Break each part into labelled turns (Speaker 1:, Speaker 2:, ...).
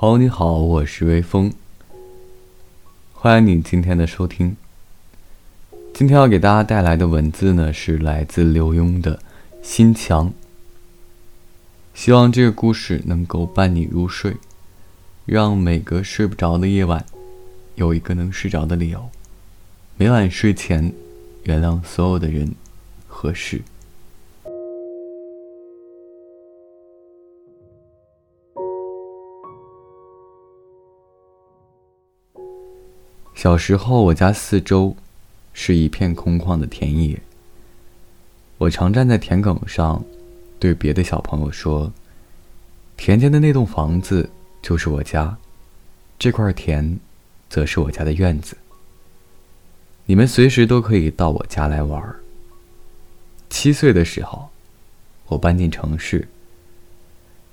Speaker 1: 朋友你好，我是微风，欢迎你今天的收听。今天要给大家带来的文字呢，是来自刘墉的《心墙》。希望这个故事能够伴你入睡，让每个睡不着的夜晚有一个能睡着的理由。每晚睡前，原谅所有的人和事。小时候，我家四周是一片空旷的田野。我常站在田埂上，对别的小朋友说：“田间的那栋房子就是我家，这块田，则是我家的院子。你们随时都可以到我家来玩。”七岁的时候，我搬进城市。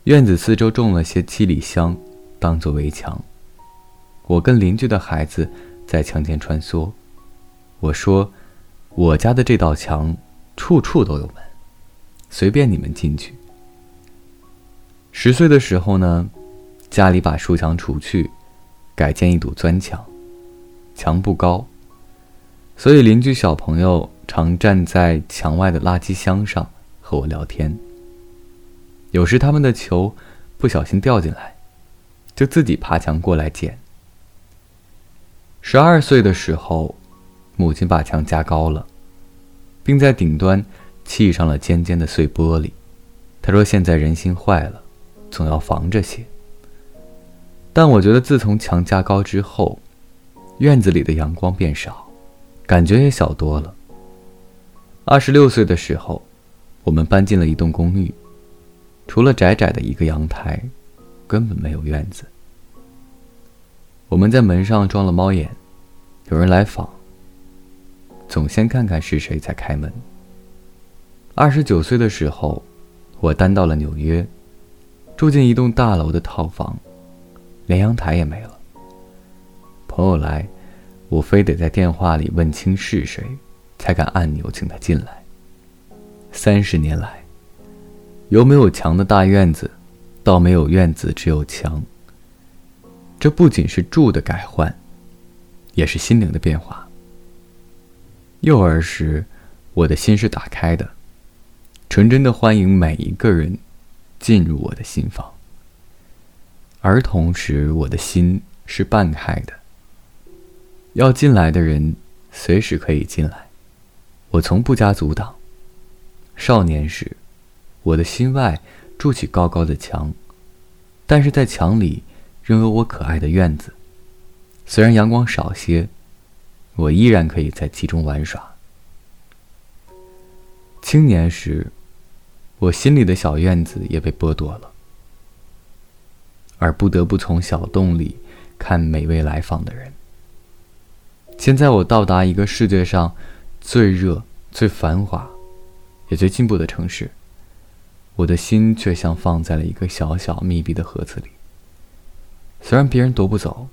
Speaker 1: 院子四周种了些七里香，当做围墙。我跟邻居的孩子。在墙间穿梭，我说：“我家的这道墙，处处都有门，随便你们进去。”十岁的时候呢，家里把树墙除去，改建一堵砖墙，墙不高，所以邻居小朋友常站在墙外的垃圾箱上和我聊天。有时他们的球不小心掉进来，就自己爬墙过来捡。十二岁的时候，母亲把墙加高了，并在顶端砌上了尖尖的碎玻璃。她说：“现在人心坏了，总要防着些。”但我觉得，自从墙加高之后，院子里的阳光变少，感觉也小多了。二十六岁的时候，我们搬进了一栋公寓，除了窄窄的一个阳台，根本没有院子。我们在门上装了猫眼，有人来访，总先看看是谁才开门。二十九岁的时候，我搬到了纽约，住进一栋大楼的套房，连阳台也没了。朋友来，我非得在电话里问清是谁，才敢按钮请他进来。三十年来，由没有墙的大院子，到没有院子只有墙。这不仅是住的改换，也是心灵的变化。幼儿时，我的心是打开的，纯真的欢迎每一个人进入我的心房；儿童时，我的心是半开的，要进来的人随时可以进来，我从不加阻挡。少年时，我的心外筑起高高的墙，但是在墙里。仍有我可爱的院子，虽然阳光少些，我依然可以在其中玩耍。青年时，我心里的小院子也被剥夺了，而不得不从小洞里看每位来访的人。现在我到达一个世界上最热、最繁华，也最进步的城市，我的心却像放在了一个小小密闭的盒子里。虽然别人夺不走，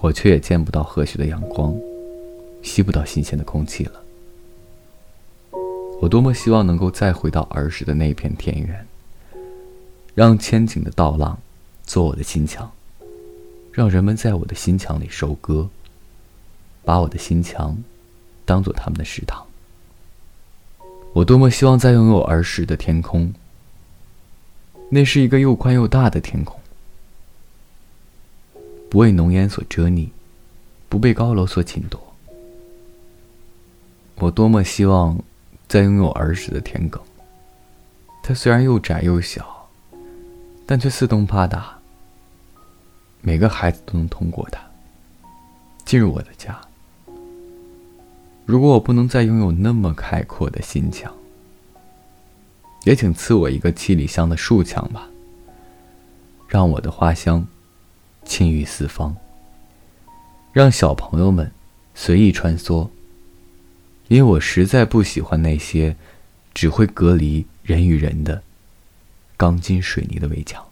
Speaker 1: 我却也见不到和煦的阳光，吸不到新鲜的空气了。我多么希望能够再回到儿时的那片田园，让千顷的稻浪做我的心墙，让人们在我的心墙里收割，把我的心墙当做他们的食堂。我多么希望再拥有儿时的天空，那是一个又宽又大的天空。不为浓烟所遮蔽，不被高楼所侵夺。我多么希望再拥有儿时的田埂。它虽然又窄又小，但却四通八达。每个孩子都能通过它进入我的家。如果我不能再拥有那么开阔的心墙，也请赐我一个七里香的树墙吧，让我的花香。沁郁四方，让小朋友们随意穿梭。因为我实在不喜欢那些只会隔离人与人的钢筋水泥的围墙。